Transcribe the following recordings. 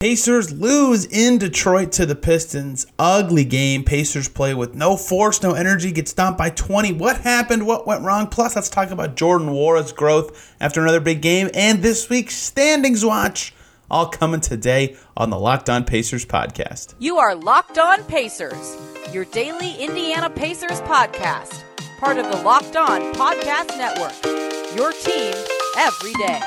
Pacers lose in Detroit to the Pistons. Ugly game. Pacers play with no force, no energy, get stomped by 20. What happened? What went wrong? Plus, let's talk about Jordan Nwora's growth after another big game and this week's standings watch. All coming today on the Locked On Pacers podcast. You are Locked On Pacers, your daily Indiana Pacers podcast, part of the Locked On Podcast Network. Your team every day.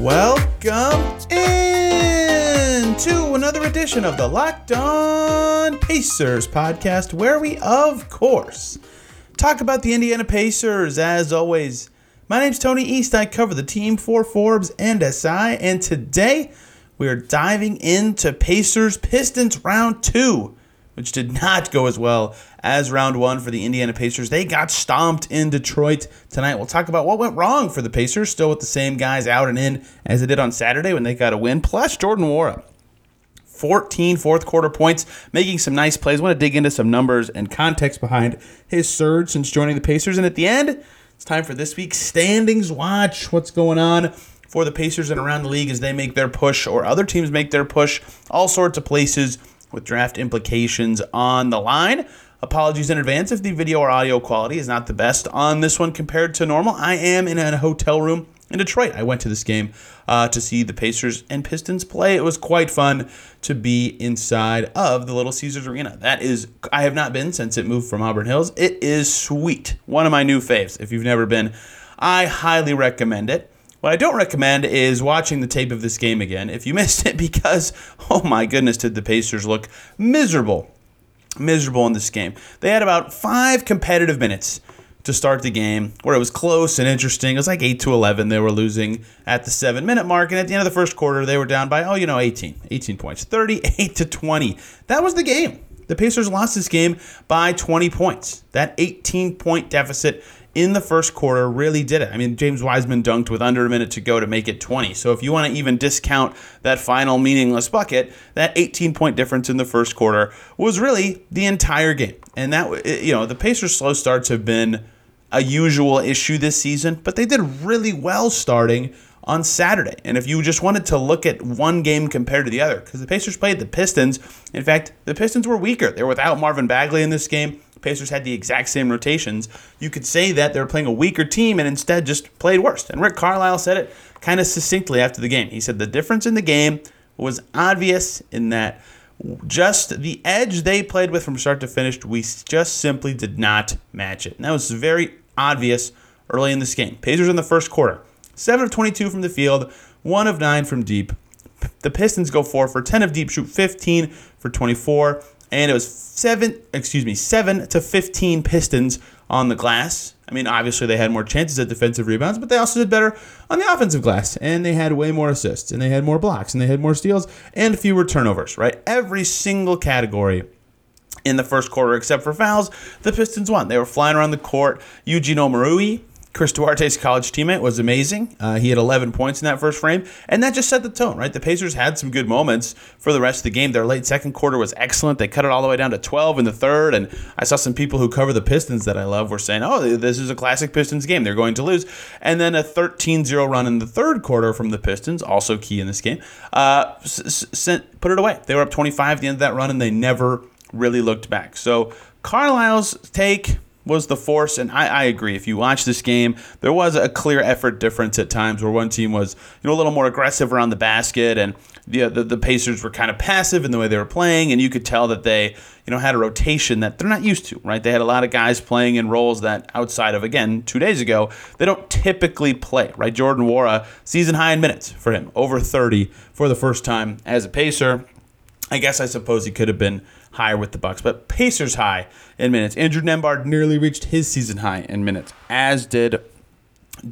Welcome in to another edition of the Locked On Pacers podcast, where we, of course, talk about the Indiana Pacers. As always, my name's Tony East. I cover the team for Forbes and SI, and today we are diving into Pacers Pistons round two which did not go as well as round one for the Indiana Pacers. They got stomped in Detroit tonight. We'll talk about what went wrong for the Pacers, still with the same guys out and in as they did on Saturday when they got a win, plus Jordan Nwora. 14 fourth quarter points, making some nice plays. I want to dig into some numbers and context behind his surge since joining the Pacers. And at the end, it's time for this week's standings watch. What's going on for the Pacers and around the league as they make their push or other teams make their push, all sorts of places with draft implications on the line. Apologies in advance if the video or audio quality is not the best on this one compared to normal. I am in a hotel room in Detroit. I went to this game uh, to see the Pacers and Pistons play. It was quite fun to be inside of the Little Caesars Arena. That is, I have not been since it moved from Auburn Hills. It is sweet. One of my new faves. If you've never been, I highly recommend it. What I don't recommend is watching the tape of this game again if you missed it because, oh my goodness, did the Pacers look miserable. Miserable in this game. They had about five competitive minutes to start the game where it was close and interesting. It was like 8 to 11. They were losing at the seven minute mark. And at the end of the first quarter, they were down by, oh, you know, 18. 18 points. 38 to 20. That was the game. The Pacers lost this game by 20 points. That 18 point deficit in the first quarter really did it. I mean, James Wiseman dunked with under a minute to go to make it 20. So if you want to even discount that final meaningless bucket, that 18 point difference in the first quarter was really the entire game. And that, you know, the Pacers' slow starts have been a usual issue this season, but they did really well starting on Saturday. And if you just wanted to look at one game compared to the other, because the Pacers played the Pistons, in fact, the Pistons were weaker. They were without Marvin Bagley in this game. Pacers had the exact same rotations, you could say that they were playing a weaker team and instead just played worse. And Rick Carlisle said it kind of succinctly after the game. He said the difference in the game was obvious in that just the edge they played with from start to finish, we just simply did not match it. And that was very obvious early in this game. Pacers in the first quarter, 7 of 22 from the field, 1 of 9 from deep. The Pistons go 4 for 10 of deep, shoot 15 for 24 and it was seven, excuse me, seven to 15 Pistons on the glass. I mean, obviously they had more chances at defensive rebounds, but they also did better on the offensive glass, and they had way more assists, and they had more blocks, and they had more steals, and fewer turnovers. Right, every single category in the first quarter, except for fouls, the Pistons won. They were flying around the court. Eugene Omoruyi Chris Duarte's college teammate was amazing. Uh, he had 11 points in that first frame, and that just set the tone, right? The Pacers had some good moments for the rest of the game. Their late second quarter was excellent. They cut it all the way down to 12 in the third, and I saw some people who cover the Pistons that I love were saying, oh, this is a classic Pistons game. They're going to lose. And then a 13 0 run in the third quarter from the Pistons, also key in this game, uh, put it away. They were up 25 at the end of that run, and they never really looked back. So Carlisle's take was the force, and I, I, agree. If you watch this game, there was a clear effort difference at times where one team was you know a little more aggressive around the basket, and the, the the Pacers were kind of passive in the way they were playing, and you could tell that they you know had a rotation that they're not used to. Right? They had a lot of guys playing in roles that outside of again two days ago they don't typically play. Right? Jordan Nwora season high in minutes for him, over 30 for the first time as a Pacer. I guess I suppose he could have been higher with the Bucks, but Pacers high in minutes. Andrew Nembhard nearly reached his season high in minutes, as did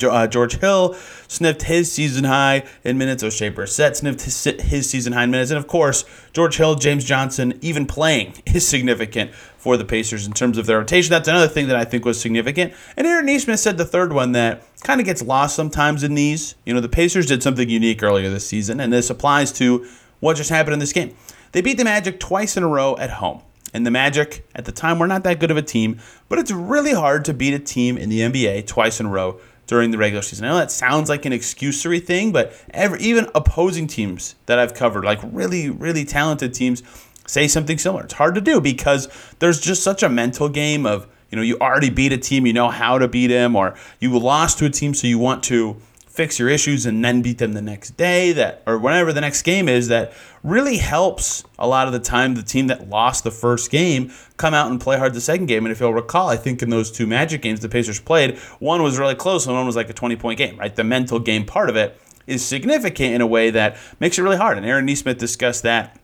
uh, George Hill sniffed his season high in minutes. Oshae Brissett sniffed his, his season high in minutes. And of course, George Hill, James Johnson, even playing is significant for the Pacers in terms of their rotation. That's another thing that I think was significant. And Aaron Nesmith said the third one that kind of gets lost sometimes in these. You know, the Pacers did something unique earlier this season, and this applies to what just happened in this game. They beat the Magic twice in a row at home. And the Magic, at the time, were not that good of a team, but it's really hard to beat a team in the NBA twice in a row during the regular season. I know that sounds like an excusory thing, but every, even opposing teams that I've covered, like really, really talented teams, say something similar. It's hard to do because there's just such a mental game of, you know, you already beat a team, you know how to beat them, or you lost to a team, so you want to fix your issues and then beat them the next day that or whenever the next game is that really helps a lot of the time the team that lost the first game come out and play hard the second game. And if you'll recall i think in those two magic games the pacers played one was really close and one was like a 20 point game right? The mental game part of it is significant in a way that makes it really hard. And aaron nesmith discussed that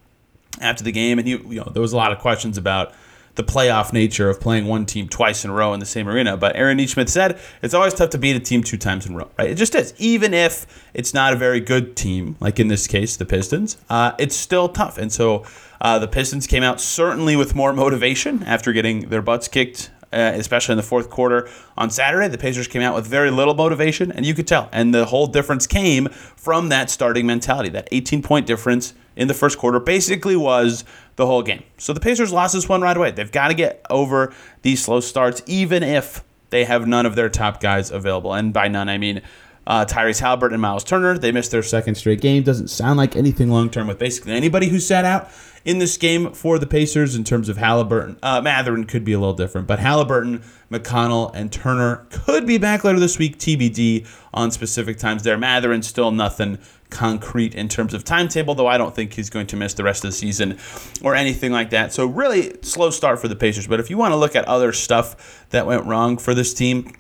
after the game and he, you know there was a lot of questions about the playoff nature of playing one team twice in a row in the same arena. But Aaron Nesmith said it's always tough to beat a team two times in a row, right? It just is. Even if it's not a very good team, like in this case, the Pistons, uh, it's still tough. And so uh, the Pistons came out certainly with more motivation after getting their butts kicked uh, especially in the fourth quarter on Saturday. The Pacers came out with very little motivation, and you could tell. And the whole difference came from that starting mentality. That 18 point difference in the first quarter basically was the whole game. So the Pacers lost this one right away. They've got to get over these slow starts, even if they have none of their top guys available. And by none, I mean uh, Tyrese Haliburton and Miles Turner. They missed their second straight game. Doesn't sound like anything long term with basically anybody who sat out in this game for the Pacers in terms of Haliburton. Uh, Mathurin could be a little different, but Haliburton, McConnell, and Turner could be back later this week, TBD on specific times there. Mathurin still nothing concrete in terms of timetable, though I don't think he's going to miss the rest of the season or anything like that. So, really slow start for the Pacers. But if you want to look at other stuff that went wrong for this team,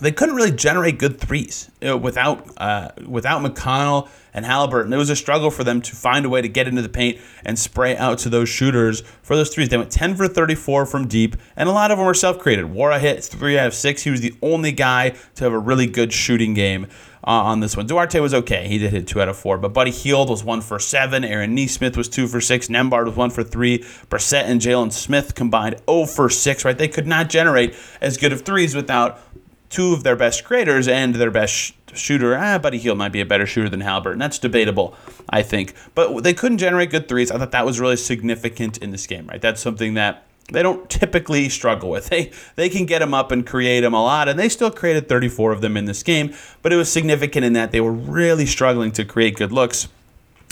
they couldn't really generate good threes without uh, without McConnell and Haliburton. It was a struggle for them to find a way to get into the paint and spray out to those shooters for those threes. They went 10 for 34 from deep, and a lot of them were self-created. Nwora hit three out of six. He was the only guy to have a really good shooting game. Uh, on this one. Duarte was okay. He did hit two out of four. But Buddy Hield was one for seven. Aaron Nesmith was two for six. Nembhard was one for three. Brissett and Jalen Smith combined 0 for six, right? They could not generate as good of threes without two of their best creators and their best sh- shooter. Ah, Buddy Hield might be a better shooter than Halbert, and That's debatable, I think. But they couldn't generate good threes. I thought that was really significant in this game, right? That's something that they don't typically struggle with. They they can get them up and create them a lot, and they still created 34 of them in this game. But it was significant in that they were really struggling to create good looks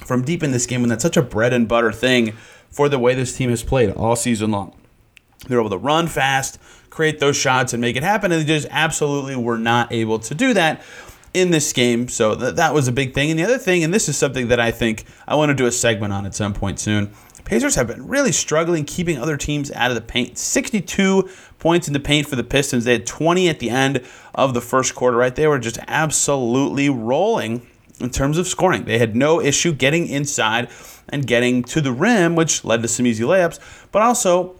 from deep in this game, and that's such a bread and butter thing for the way this team has played all season long. They're able to run fast, create those shots, and make it happen. And they just absolutely were not able to do that in this game. So th- that was a big thing. And the other thing, and this is something that I think I want to do a segment on at some point soon. Pacers have been really struggling keeping other teams out of the paint. 62 points in the paint for the Pistons. They had 20 at the end of the first quarter, right? They were just absolutely rolling in terms of scoring. They had no issue getting inside and getting to the rim, which led to some easy layups, but also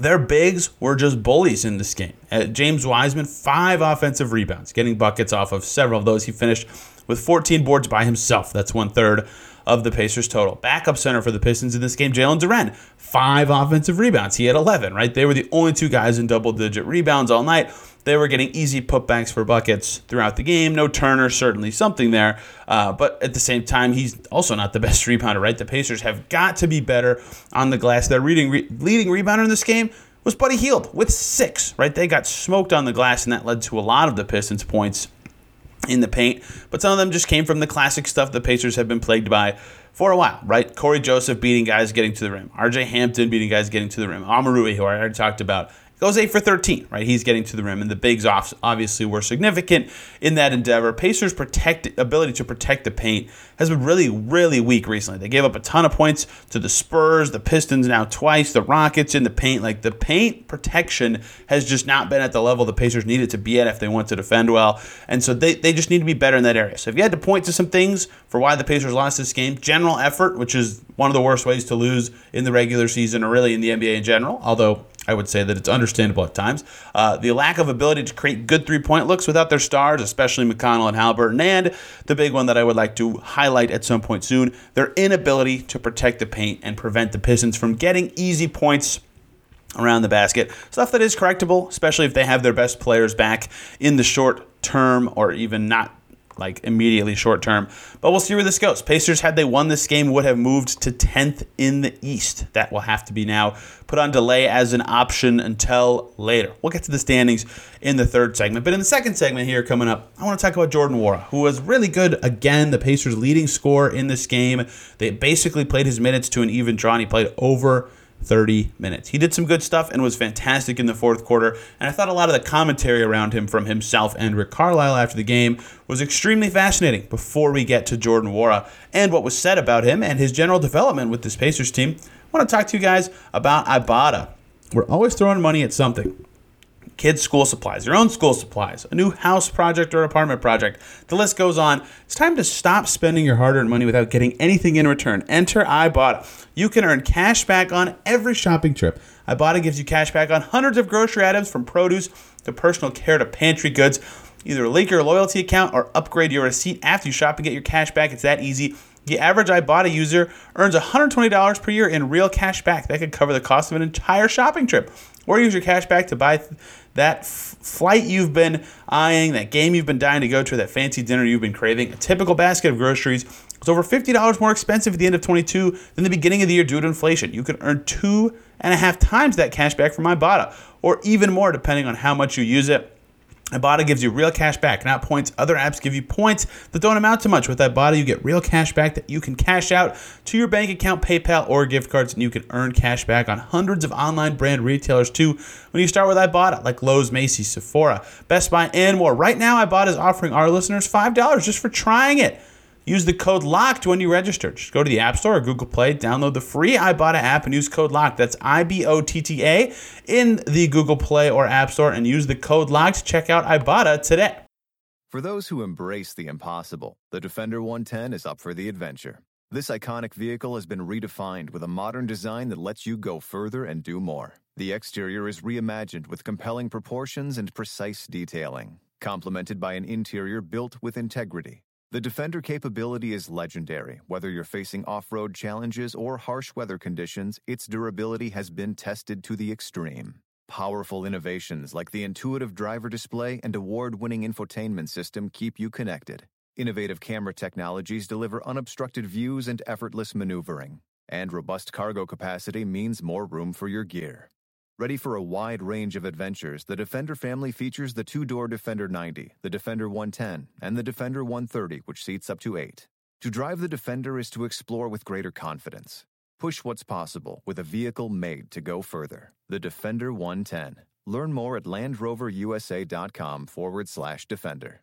their bigs were just bullies in this game. Uh, James Wiseman, five offensive rebounds, getting buckets off of several of those. He finished with 14 boards by himself. That's one third of the Pacers total. Backup center for the Pistons in this game, Jalen Duren, five offensive rebounds. He had 11, right? They were the only two guys in double digit rebounds all night. They were getting easy putbacks for buckets throughout the game. No Turner, certainly something there. Uh, but at the same time, he's also not the best rebounder, right? The Pacers have got to be better on the glass. Their leading, re- leading rebounder in this game was Buddy Hield with six, right? They got smoked on the glass, and that led to a lot of the Pistons' points in the paint. But some of them just came from the classic stuff the Pacers have been plagued by for a while, right? Cory Joseph beating guys getting to the rim. RJ Hampton beating guys getting to the rim. Omoruyi, who I already talked about, goes 8 for 13, right? He's getting to the rim, and the bigs off obviously were significant in that endeavor. Pacers' protect ability to protect the paint has been really, really weak recently. They gave up a ton of points to the Spurs, the Pistons now twice, the Rockets in the paint. Like the paint protection has just not been at the level the Pacers needed to be at if they want to defend well. And so they, they just need to be better in that area. So if you had to point to some things for why the Pacers lost this game, general effort, which is one of the worst ways to lose in the regular season or really in the NBA in general, although I would say that it's understandable at times. Uh, the lack of ability to create good three point looks without their stars, especially McConnell and Haliburton, and the big one that I would like to highlight at some point soon their inability to protect the paint and prevent the Pistons from getting easy points around the basket. Stuff that is correctable, especially if they have their best players back in the short term or even not like immediately short term. But we'll see where this goes. Pacers, had they won this game, would have moved to 10th in the East. That will have to be now put on delay as an option until later. We'll get to the standings in the third segment. But in the second segment here coming up, I want to talk about Jordan Nwora, who was really good again, the Pacers' leading scorer in this game. They basically played his minutes to an even draw, and he played over 30 minutes. He did some good stuff and was fantastic in the fourth quarter. And I thought a lot of the commentary around him from himself and Rick Carlisle after the game was extremely fascinating before we get to Jordan Nwora and what was said about him and his general development with this Pacers team. I want to talk to you guys about Ibotta. We're always throwing money at something kids' school supplies, your own school supplies, a new house project or apartment project. The list goes on. It's time to stop spending your hard earned money without getting anything in return. Enter Ibotta. You can earn cash back on every shopping trip. Ibotta gives you cash back on hundreds of grocery items from produce to personal care to pantry goods. Either link your loyalty account or upgrade your receipt after you shop and get your cash back. It's that easy. The average Ibotta user earns $120 per year in real cash back. That could cover the cost of an entire shopping trip. Or use your cash back to buy that f- flight you've been eyeing, that game you've been dying to go to, that fancy dinner you've been craving. A typical basket of groceries is over $50 more expensive at the end of 22 than the beginning of the year due to inflation. You can earn two and a half times that cash back from Ibotta, or even more depending on how much you use it. Ibotta gives you real cash back, not points. Other apps give you points that don't amount to much. With Ibotta, you get real cash back that you can cash out to your bank account, PayPal, or gift cards, and you can earn cash back on hundreds of online brand retailers too when you start with Ibotta, like Lowe's, Macy's, Sephora, Best Buy, and more. Right now, Ibotta is offering our listeners $5 just for trying it. Use the code LOCKED when you register. Just go to the App Store or Google Play, download the free Ibotta app, and use code LOCKED. That's I B O T T A in the Google Play or App Store, and use the code LOCKED to check out Ibotta today. For those who embrace the impossible, the Defender 110 is up for the adventure. This iconic vehicle has been redefined with a modern design that lets you go further and do more. The exterior is reimagined with compelling proportions and precise detailing, complemented by an interior built with integrity. The Defender capability is legendary. Whether you're facing off road challenges or harsh weather conditions, its durability has been tested to the extreme. Powerful innovations like the intuitive driver display and award winning infotainment system keep you connected. Innovative camera technologies deliver unobstructed views and effortless maneuvering. And robust cargo capacity means more room for your gear. Ready for a wide range of adventures, the Defender family features the two door Defender 90, the Defender 110, and the Defender 130, which seats up to eight. To drive the Defender is to explore with greater confidence. Push what's possible with a vehicle made to go further. The Defender 110. Learn more at LandRoverUSA.com forward slash Defender.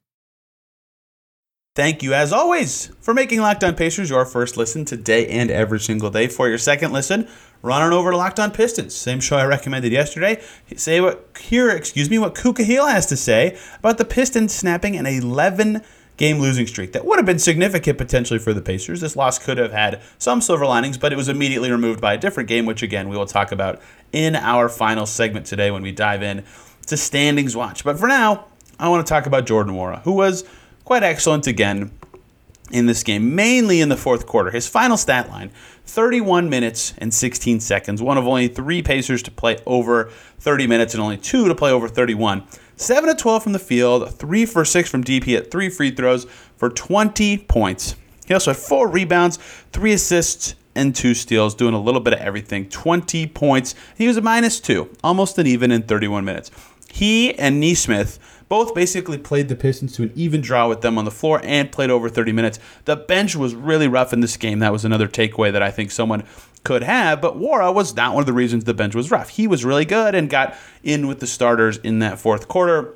Thank you, as always, for making Locked On Pacers your first listen today and every single day. For your second listen, run on over to Locked On Pistons. Same show I recommended yesterday. Say what here, excuse me, what Ku Khahil has to say about the Pistons snapping an 11 game losing streak that would have been significant potentially for the Pacers. This loss could have had some silver linings, but it was immediately removed by a different game, which again we will talk about in our final segment today when we dive in to standings watch. But for now, I want to talk about Jordan Nwora, who was quite excellent again in this game, mainly in the fourth quarter. His final stat line 31 minutes and 16 seconds, one of only three Pacers to play over 30 minutes and only two to play over 31. 7 to 12 from the field, 3 for 6 from DP at 3 free throws for 20 points. He also had 4 rebounds, 3 assists, and 2 steals, doing a little bit of everything. 20 points. He was a minus 2, almost an even in 31 minutes. He and Nesmith both basically played the Pistons to an even draw with them on the floor and played over 30 minutes. The bench was really rough in this game. That was another takeaway that I think someone could have, but Nwora was not one of the reasons the bench was rough. He was really good and got in with the starters in that fourth quarter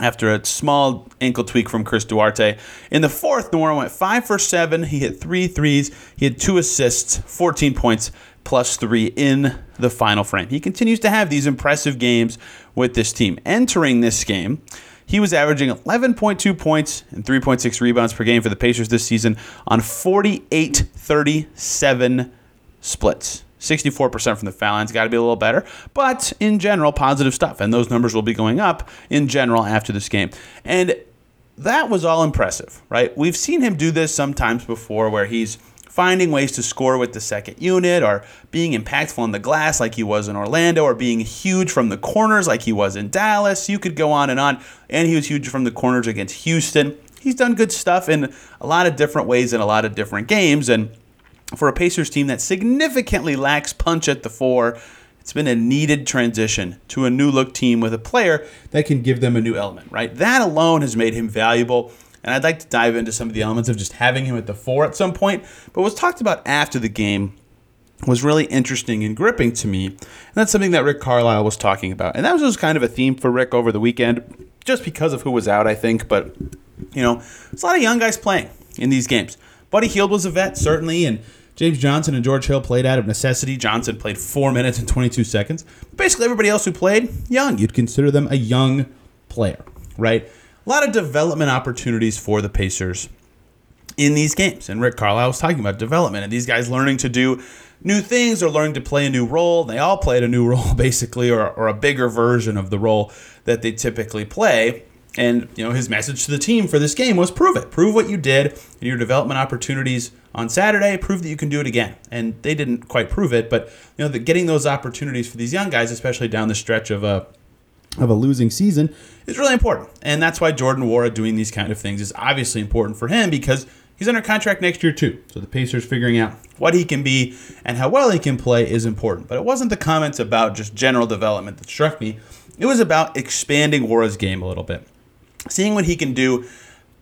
after a small ankle tweak from Chris Duarte. In the fourth, Nwora went 5 for 7. He hit three threes. He had two assists, 14 points, plus three in the final frame. He continues to have these impressive games with this team. Entering this game, he was averaging 11.2 points and 3.6 rebounds per game for the Pacers this season on 48 37 splits. 64% from the foul line's got to be a little better, but in general, positive stuff. And those numbers will be going up in general after this game. And that was all impressive, right? We've seen him do this sometimes before where he's finding ways to score with the second unit or being impactful on the glass like he was in Orlando or being huge from the corners like he was in Dallas. You could go on and on. And he was huge from the corners against Houston. he's done good stuff in a lot of different ways in a lot of different games. And for a Pacers team that significantly lacks punch at the four, it's been a needed transition to a new look team with a player that can give them a new element, right? That alone has made him valuable. And I'd like to dive into some of the elements of just having him at the four at some point. But what's talked about after the game was really interesting and gripping to me. And that's something that Rick Carlisle was talking about. And that was just kind of a theme for Rick over the weekend, just because of who was out, I think. But, you know, it's a lot of young guys playing in these games. Buddy Hield was a vet, certainly, and James Johnson and George Hill played out of necessity. Johnson played four minutes and 22 seconds. Basically, everybody else who played, young. You'd consider them a young player, right? A lot of development opportunities for the Pacers in these games. And Rick Carlisle was talking about development and these guys learning to do new things or learning to play a new role. They all played a new role, basically, or, or a bigger version of the role that they typically play. And you know his message to the team for this game was prove it, prove what you did in your development opportunities on Saturday, prove that you can do it again. And they didn't quite prove it, but you know the, getting those opportunities for these young guys, especially down the stretch of a of a losing season, is really important. And that's why Jordan Nwora doing these kind of things is obviously important for him because He's under contract next year, too. So the Pacers figuring out what he can be and how well he can play is important. But it wasn't the comments about just general development that struck me. It was about expanding Nwora's game a little bit, seeing what he can do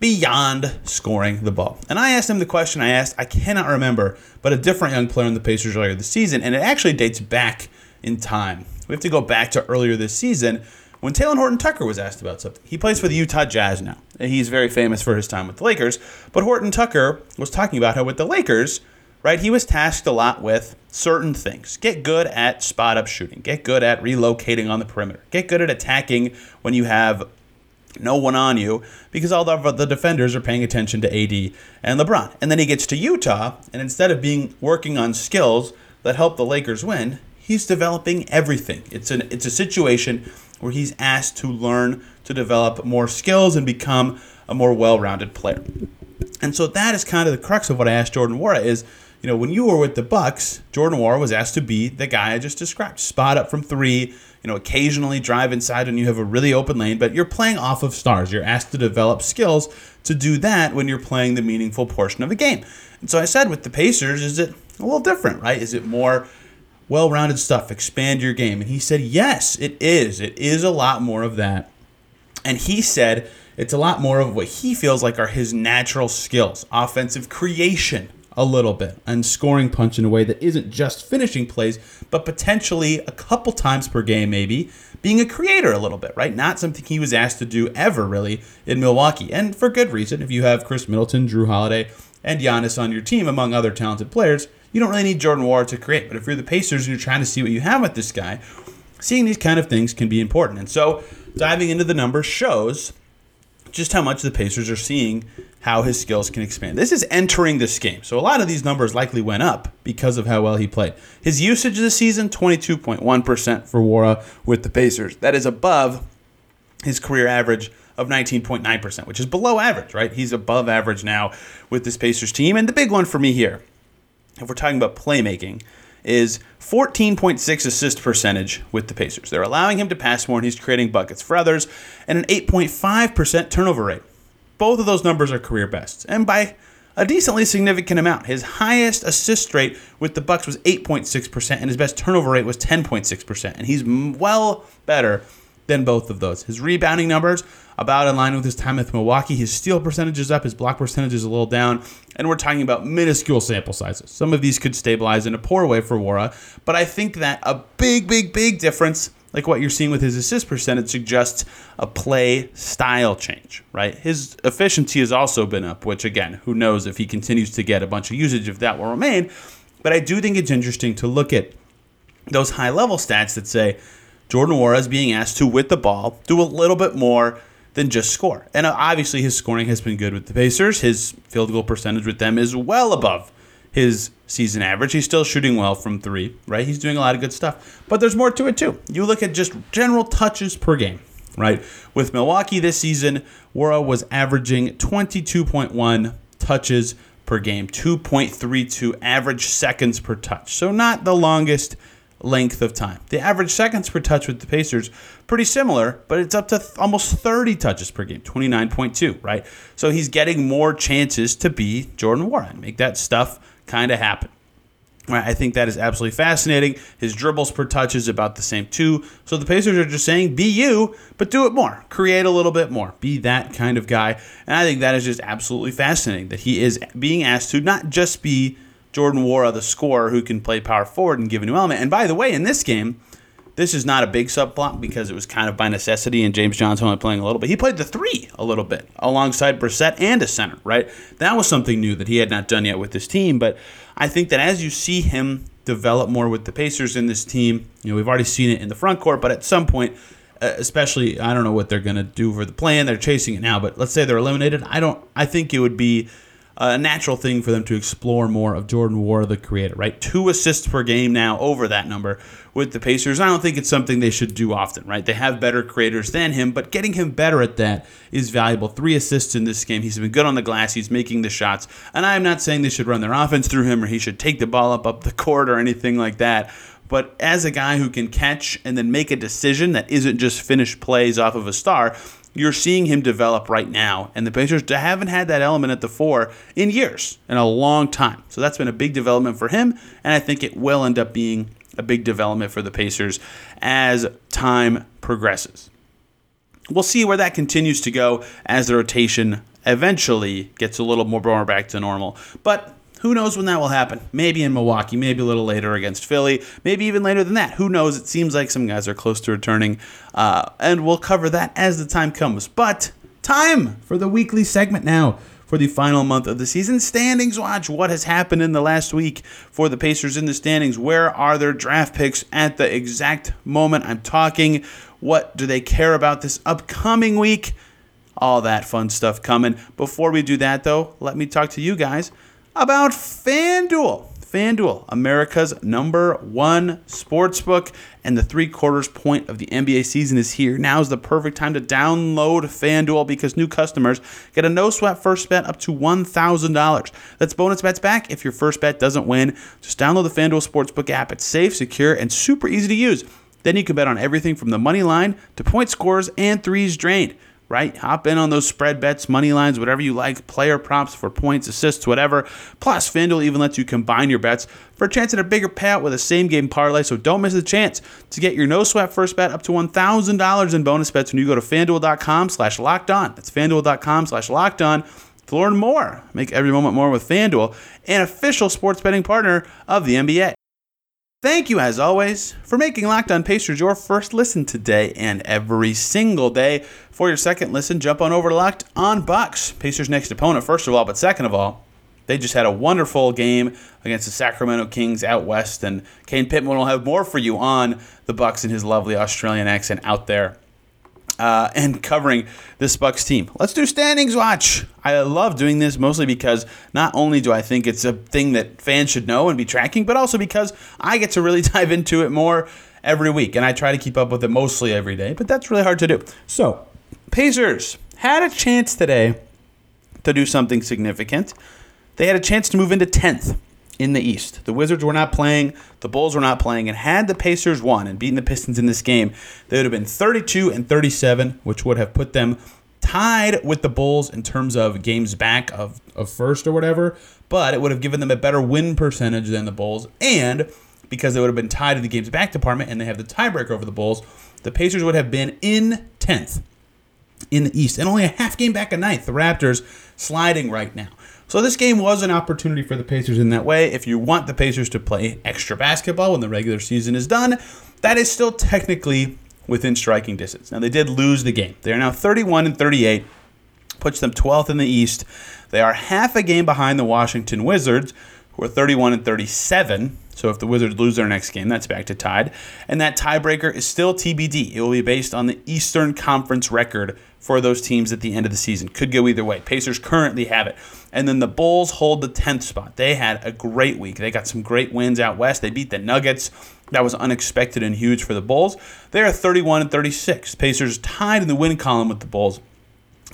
beyond scoring the ball. And I asked him the question I asked, I cannot remember, but a different young player in the Pacers earlier this season, and it actually dates back in time. We have to go back to earlier this season when Talen Horton Tucker was asked about something. He plays for the Utah Jazz now. He's very famous for his time with the Lakers. But Horton Tucker was talking about how with the Lakers, right, he was tasked a lot with certain things. Get good at spot up shooting, get good at relocating on the perimeter, get good at attacking when you have no one on you because all the, the defenders are paying attention to AD and LeBron. And then he gets to Utah, and instead of being working on skills that help the Lakers win, he's developing everything. It's an it's a situation where he's asked to learn to develop more skills and become a more well-rounded player. And so that is kind of the crux of what I asked Jordan Nwora is, you know, when you were with the Bucks, Jordan Nwora was asked to be the guy I just described. Spot up from three, you know, occasionally drive inside when you have a really open lane, but you're playing off of stars. You're asked to develop skills to do that when you're playing the meaningful portion of a game. And so I said with the Pacers, is it a little different, right? Is it more well rounded stuff, expand your game? And he said, yes, it is. It is a lot more of that. And he said it's a lot more of what he feels like are his natural skills offensive creation, a little bit, and scoring punch in a way that isn't just finishing plays, but potentially a couple times per game, maybe being a creator a little bit, right? Not something he was asked to do ever really in Milwaukee. And for good reason. If you have Khris Middleton, Jrue Holiday, and Giannis on your team, among other talented players, you don't really need Jordan Nwora to create. But if you're the Pacers and you're trying to see what you have with this guy, seeing these kind of things can be important. And so diving into the numbers shows just how much the Pacers are seeing how his skills can expand. This is entering this game. So a lot of these numbers likely went up because of how well he played. His usage this season, 22.1% for Nwora with the Pacers. That is above his career average of 19.9%, which is below average, right? He's above average now with this Pacers team. And the big one for me here if we're talking about playmaking, is 14.6 assist percentage with the Pacers. They're allowing him to pass more and he's creating buckets for others, and an 8.5% turnover rate. Both of those numbers are career bests, and by a decently significant amount. His highest assist rate with the Bucks was 8.6%, and his best turnover rate was 10.6%, and he's well better than both of those. His rebounding numbers about in line with his time with Milwaukee. His steal percentage is up, his block percentage is a little down, and we're talking about minuscule sample sizes. Some of these could stabilize in a poor way for Nwora, but I think that a big, big, big difference, like what you're seeing with his assist percentage, suggests a play style change, right? His efficiency has also been up, which again, who knows if he continues to get a bunch of usage if that will remain. But I do think it's interesting to look at those high level stats that say Jordan is being asked to, with the ball, do a little bit more than just score. And uh, obviously, his scoring has been good with the Pacers. His field goal percentage with them is well above his season average. He's still shooting well from three, right? He's doing a lot of good stuff. But there's more to it, too. You look at just general touches per game, right? With Milwaukee this season, Nwora was averaging 22.1 touches per game, 2.32 average seconds per touch. So not the longest length of time. The average seconds per touch with the Pacers pretty similar, but it's up to th- almost 30 touches per game, 29.2, right? So he's getting more chances to be Jordan Nwora, make that stuff kind of happen. Right, I think that is absolutely fascinating. His dribbles per touch is about the same too. So the Pacers are just saying, be you, but do it more. Create a little bit more. Be that kind of guy. And I think that is just absolutely fascinating that he is being asked to not just be Jordan Nwora, the scorer who can play power forward and give a new element. And by the way, in this game, this is not a big subplot because it was kind of by necessity and James Johnson only playing a little bit. He played the three a little bit alongside Brissett and a center, right? That was something new that he had not done yet with this team. But I think that as you see him develop more with the Pacers in this team, you know, we've already seen it in the front court, but at some point, uh, especially, I don't know what they're going to do for the plan. They're chasing it now, but let's say they're eliminated. I don't, I think it would be a natural thing for them to explore more of Jordan Nwora, the creator, right? Two assists per game now over that number with the Pacers. I don't think it's something they should do often, right? They have better creators than him, but getting him better at that is valuable. Three assists in this game. He's been good on the glass. He's making the shots. And I'm not saying they should run their offense through him or he should take the ball up up the court or anything like that. But as a guy who can catch and then make a decision that isn't just finish plays off of a star, you're seeing him develop right now. And the Pacers haven't had that element at the four in years, in a long time. So that's been a big development for him. And I think it will end up being a big development for the Pacers as time progresses. We'll see where that continues to go as the rotation eventually gets a little more back to normal. But who knows when that will happen? Maybe in Milwaukee, maybe a little later against Philly, maybe even later than that. Who knows? It seems like some guys are close to returning, uh, and we'll cover that as the time comes. But time for the weekly segment now for the final month of the season. Standings watch. What has happened in the last week for the Pacers in the standings? Where are their draft picks at the exact moment I'm talking? What do they care about this upcoming week? All that fun stuff coming. Before we do that, though, let me talk to you guys about FanDuel. FanDuel, America's number one sportsbook, and the three quarters point of the NBA season is here. Now is the perfect time to download FanDuel because new customers get a no sweat first bet up to $1,000. That's bonus bets back if your first bet doesn't win. Just download the FanDuel Sportsbook app. It's safe, secure, and super easy to use. Then you can bet on everything from the money line to point scores and threes drained right? Hop in on those spread bets, money lines, whatever you like, player props for points, assists, whatever. Plus, FanDuel even lets you combine your bets for a chance at a bigger payout with a same game parlay. So don't miss the chance to get your no sweat first bet up to $1,000 in bonus bets when you go to fanduel.com slash locked on. That's fanduel.com slash locked on to learn more. Make every moment more with FanDuel, an official sports betting partner of the NBA. Thank you, as always, for making Locked On Pacers your first listen today and every single day. For your second listen, jump on over to Locked On Bucks, Pacers' next opponent, first of all, but second of all, they just had a wonderful game against the Sacramento Kings out west, and Kane Pittman will have more for you on the Bucks in his lovely Australian accent out there uh, and covering this Bucks team. Let's do standings watch. I love doing this mostly because not only do I think it's a thing that fans should know and be tracking, but also because I get to really dive into it more every week, and I try to keep up with it mostly every day. But that's really hard to do. So, Pacers had a chance today to do something significant. They had a chance to move into tenth in the East. The Wizards were not playing, the Bulls were not playing, and had the Pacers won and beaten the Pistons in this game, they would have been 32 and 37, which would have put them tied with the Bulls in terms of games back of, of first or whatever, but it would have given them a better win percentage than the Bulls, and because they would have been tied in the games back department and they have the tiebreaker over the Bulls, the Pacers would have been in 10th in the East and only a half game back a ninth. The Raptors sliding right now. So this game was an opportunity for the Pacers in that way. If you want the Pacers to play extra basketball when the regular season is done, that is still technically within striking distance. Now they did lose the game. They are now 31 and 38, puts them 12th in the East. They are half a game behind the Washington Wizards, who are 31 and 37. So if the Wizards lose their next game, that's back to tied. And that tiebreaker is still TBD. It will be based on the Eastern Conference record for those teams at the end of the season. Could go either way. Pacers currently have it. And then the Bulls hold the 10th spot. They had a great week. They got some great wins out west. They beat the Nuggets. That was unexpected and huge for the Bulls. They are 31 and 36. Pacers tied in the win column with the Bulls.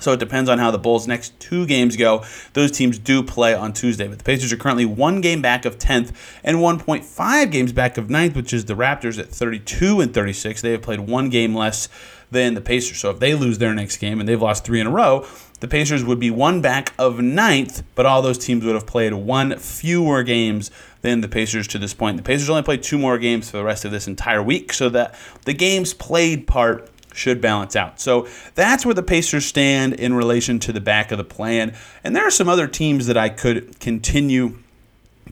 So it depends on how the Bulls' next two games go. Those teams do play on Tuesday, but the Pacers are currently one game back of 10th and 1.5 games back of 9th, which is the Raptors at 32 and 36. They have played one game less than the Pacers. So if they lose their next game and they've lost three in a row, the Pacers would be one back of ninth, but all those teams would have played one fewer games than the Pacers to this point. The Pacers only played two more games for the rest of this entire week, so that the games played part should balance out. So that's where the Pacers stand in relation to the back of the plan. And there are some other teams that I could continue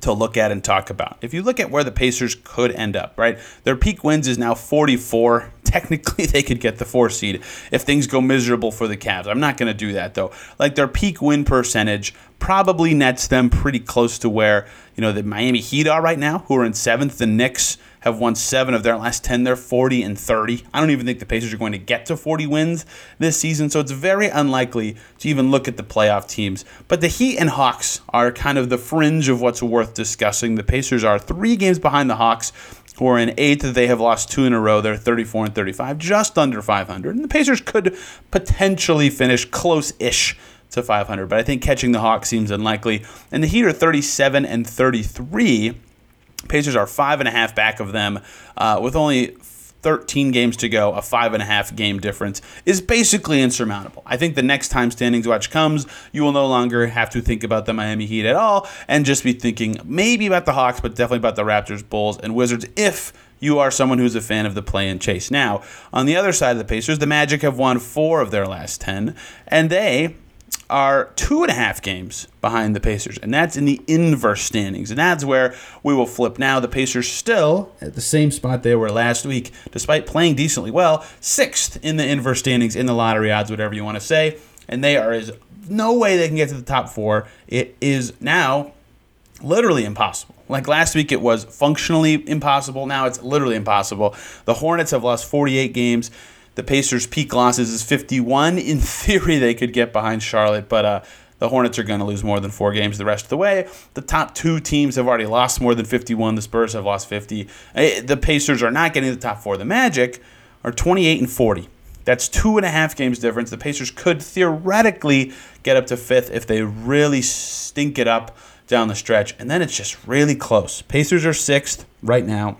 to look at and talk about. If you look at where the Pacers could end up, right? Their peak wins is now 44. Technically, they could get the four seed if things go miserable for the Cavs. I'm not going to do that though. Like their peak win percentage probably nets them pretty close to where you know the Miami Heat are right now, who are in seventh. The Knicks have won seven of their last 10. They're 40 and 30. I don't even think the Pacers are going to get to 40 wins this season, so it's very unlikely to even look at the playoff teams. But the Heat and Hawks are kind of the fringe of what's worth discussing. The Pacers are three games behind the Hawks. Who are in eighth? They have lost two in a row. They're 34 and 35, just under 500. And the Pacers could potentially finish close-ish to 500, but I think catching the Hawks seems unlikely. And the Heat are 37 and 33 Pacers are five and a half back of them uh, with only 13 games to go, a five and a half game difference is basically insurmountable. I think the next time standings watch comes, you will no longer have to think about the Miami Heat at all and just be thinking maybe about the Hawks, but definitely about the Raptors, Bulls, and Wizards if you are someone who's a fan of the play and chase. Now, on the other side of the Pacers, the Magic have won four of their last 10, and they are two and a half games behind the Pacers, and that's in the inverse standings. And that's where we will flip now. The Pacers still at the same spot they were last week, despite playing decently well, sixth in the inverse standings in the lottery odds, whatever you want to say. And they are is no way they can get to the top four. It is now literally impossible. Like last week, it was functionally impossible. Now it's literally impossible. The Hornets have lost 48 games. The Pacers' peak losses is 51. In theory, they could get behind Charlotte, but uh, the Hornets are going to lose more than four games the rest of the way. The top two teams have already lost more than 51. The Spurs have lost 50. Eh, the Pacers are not getting the top four. The Magic are 28 and 40. That's two and a half games difference. The Pacers could theoretically get up to fifth if they really stink it up down the stretch, and then it's just really close. Pacers are sixth right now.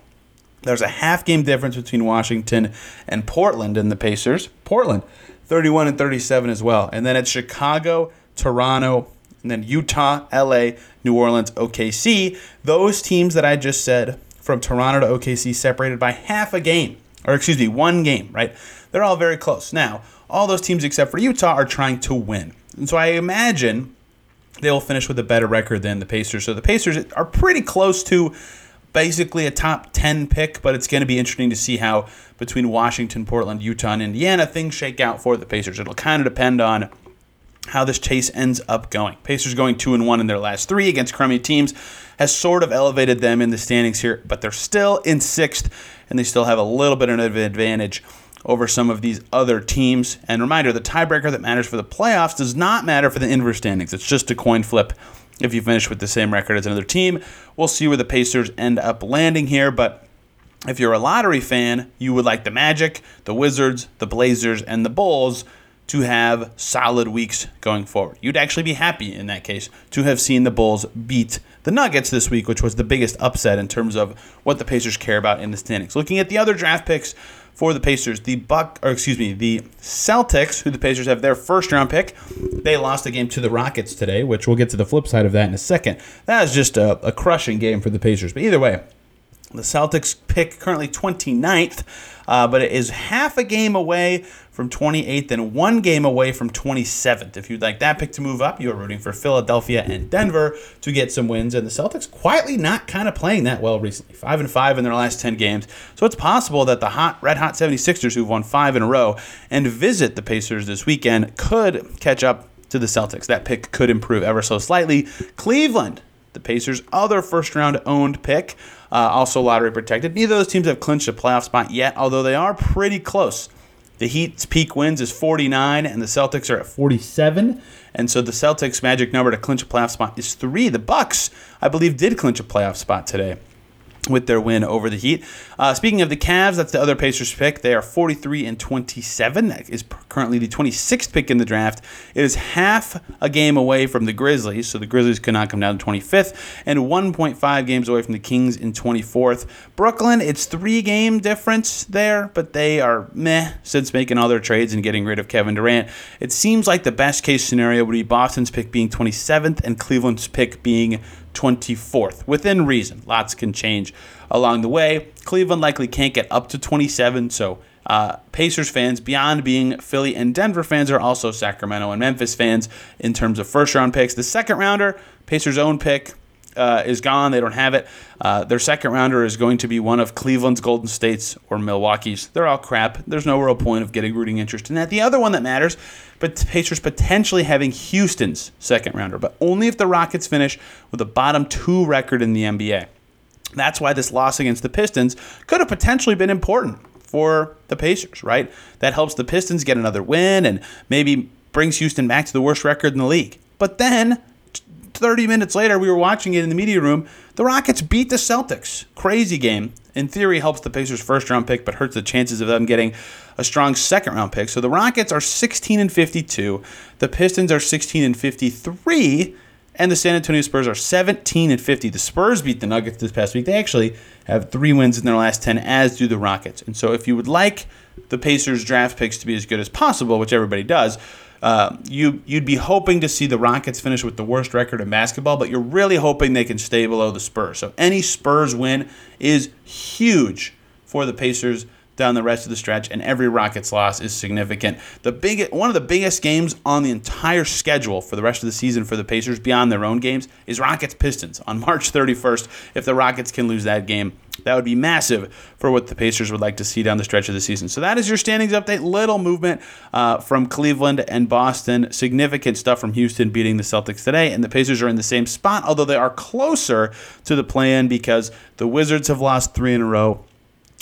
There's a half game difference between Washington and Portland and the Pacers. Portland, 31 and 37 as well. And then it's Chicago, Toronto, and then Utah, LA, New Orleans, OKC. Those teams that I just said from Toronto to OKC separated by half a game, or excuse me, one game, right? They're all very close. Now, all those teams except for Utah are trying to win. And so I imagine they will finish with a better record than the Pacers. So the Pacers are pretty close to basically a top 10 pick, but it's going to be interesting to see how between Washington, Portland, Utah, and Indiana things shake out for the Pacers. It'll kind of depend on how this chase ends up going. Pacers going 2 and 1 in their last 3 against crummy teams has sort of elevated them in the standings here, but they're still in 6th and they still have a little bit of an advantage over some of these other teams. And reminder, the tiebreaker that matters for the playoffs does not matter for the inverse standings. It's just a coin flip if you finish with the same record as another team. We'll see where the Pacers end up landing here, but if you're a lottery fan, you would like the Magic, the Wizards, the Blazers, and the Bulls to have solid weeks going forward. You'd actually be happy in that case to have seen the Bulls beat the Nuggets this week, which was the biggest upset in terms of what the Pacers care about in the standings. Looking at the other draft picks for the Pacers. The Buck, or excuse me, the Celtics, who the Pacers have their first round pick, they lost the game to the Rockets today, which we'll get to the flip side of that in a second. That is just a, a crushing game for the Pacers. But either way, the Celtics pick currently 29th, uh, but it is half a game away from 28th and one game away from 27th. If you'd like that pick to move up, you are rooting for Philadelphia and Denver to get some wins. And the Celtics quietly not kind of playing that well recently. 5 and 5 in their last 10 games. So it's possible that the hot red hot 76ers who've won 5 in a row and visit the Pacers this weekend could catch up to the Celtics. That pick could improve ever so slightly. Cleveland the Pacers' other first round owned pick, uh, also lottery protected. Neither of those teams have clinched a playoff spot yet, although they are pretty close. The Heat's peak wins is 49, and the Celtics are at 47. And so the Celtics' magic number to clinch a playoff spot is three. The Bucks, I believe, did clinch a playoff spot today. With their win over the Heat. Uh, speaking of the Cavs, that's the other Pacers pick. They are 43 and 27. That is currently the 26th pick in the draft. It is half a game away from the Grizzlies, so the Grizzlies could not come down to 25th, and 1.5 games away from the Kings in 24th. Brooklyn, it's three game difference there, but they are meh since making all their trades and getting rid of Kevin Durant. It seems like the best case scenario would be Boston's pick being 27th and Cleveland's pick being 24th, within reason. Lots can change along the way. Cleveland likely can't get up to 27, so uh, Pacers fans, beyond being Philly and Denver fans, are also Sacramento and Memphis fans in terms of first round picks. The second rounder, Pacers' own pick, uh, is gone. They don't have it. Uh, their second rounder is going to be one of Cleveland's, Golden State's, or Milwaukee's. They're all crap. There's no real point of getting rooting interest in that. The other one that matters, but Pacers potentially having Houston's second rounder, but only if the Rockets finish with a bottom two record in the NBA. That's why this loss against the Pistons could have potentially been important for the Pacers, right? That helps the Pistons get another win and maybe brings Houston back to the worst record in the league. But then 30 minutes later, we were watching it in the media room. The Rockets beat the Celtics. Crazy game. In theory, helps the Pacers' first round pick, but hurts the chances of them getting a strong second round pick. So the Rockets are 16 and 52. The Pistons are 16 and 53. And the San Antonio Spurs are 17 and 50. The Spurs beat the Nuggets this past week. They actually have three wins in their last 10, as do the Rockets. And so if you would like the Pacers' draft picks to be as good as possible, which everybody does, uh, you you'd be hoping to see the Rockets finish with the worst record in basketball, but you're really hoping they can stay below the Spurs. So any Spurs win is huge for the Pacers down the rest of the stretch, and every Rockets loss is significant. The big one of the biggest games on the entire schedule for the rest of the season for the Pacers beyond their own games is Rockets Pistons on March 31st. If the Rockets can lose that game, that would be massive for what the Pacers would like to see down the stretch of the season. So that is your standings update. Little movement uh, from Cleveland and Boston. Significant stuff from Houston beating the Celtics today. And the Pacers are in the same spot, although they are closer to the play-in because the Wizards have lost three in a row.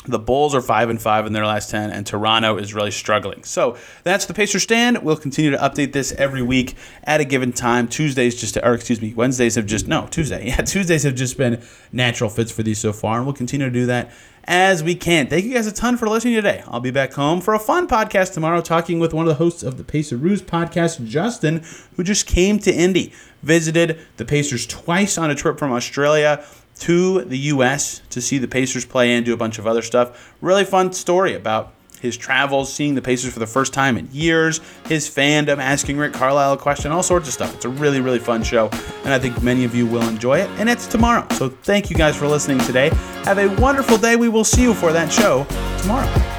The Bulls are five and five in their last ten, and Toronto is really struggling. So that's the Pacer stand. We'll continue to update this every week at a given time. Tuesdays just, to, or excuse me, Wednesdays have just no Tuesday. Yeah, Tuesdays have just been natural fits for these so far, and we'll continue to do that as we can. Thank you guys a ton for listening today. I'll be back home for a fun podcast tomorrow, talking with one of the hosts of the Pacer Ruse podcast, Justin, who just came to Indy, visited the Pacers twice on a trip from Australia to the U.S. to see the Pacers play and do a bunch of other stuff. Really fun story about his travels, seeing the Pacers for the first time in years, his fandom, asking Rick Carlisle a question, all sorts of stuff. It's a really, really fun show, and I think many of you will enjoy it. And it's tomorrow. So thank you guys for listening today. Have a wonderful day. We will see you for that show tomorrow.